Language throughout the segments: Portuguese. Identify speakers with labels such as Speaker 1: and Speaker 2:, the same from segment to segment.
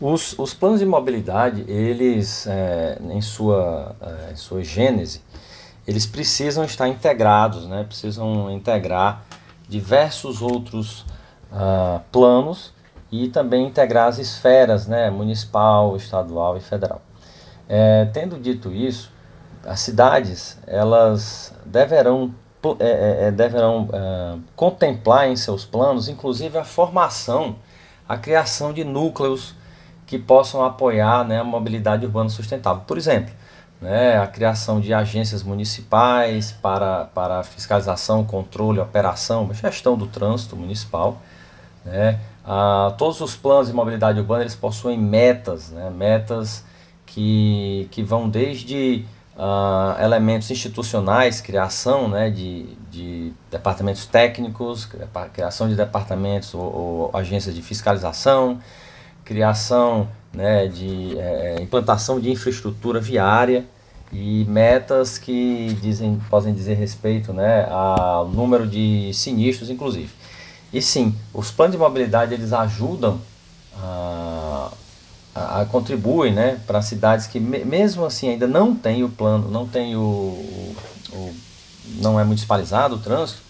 Speaker 1: Os, os planos de mobilidade, eles, é, em, sua, é, em sua gênese, eles precisam estar integrados, né? precisam integrar diversos outros uh, planos e também integrar as esferas né? municipal, estadual e federal. É, tendo dito isso, as cidades elas deverão, é, é, é deverão uh, contemplar em seus planos, inclusive a formação, a criação de núcleos que possam apoiar né, a mobilidade urbana sustentável. Por exemplo, né, a criação de agências municipais para, para fiscalização, controle, operação, gestão do trânsito municipal. Né, a, todos os planos de mobilidade urbana eles possuem metas, né, metas que, que vão desde uh, elementos institucionais, criação né, de, de departamentos técnicos, criação de departamentos ou, ou agências de fiscalização, criação né, de é, é, implantação de infraestrutura viária e metas que dizem, podem dizer respeito né, ao número de sinistros, inclusive. E sim, os planos de mobilidade eles ajudam a, a, a contribuem né, para cidades que me, mesmo assim ainda não tem o plano, não tem o, o, não é municipalizado o trânsito,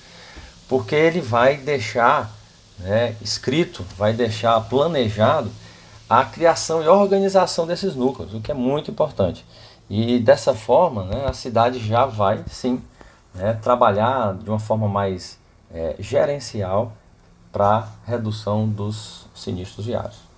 Speaker 1: porque ele vai deixar né, escrito, vai deixar planejado a criação e organização desses núcleos, o que é muito importante. E dessa forma, né, a cidade já vai sim né, trabalhar de uma forma mais é, gerencial para redução dos sinistros viários.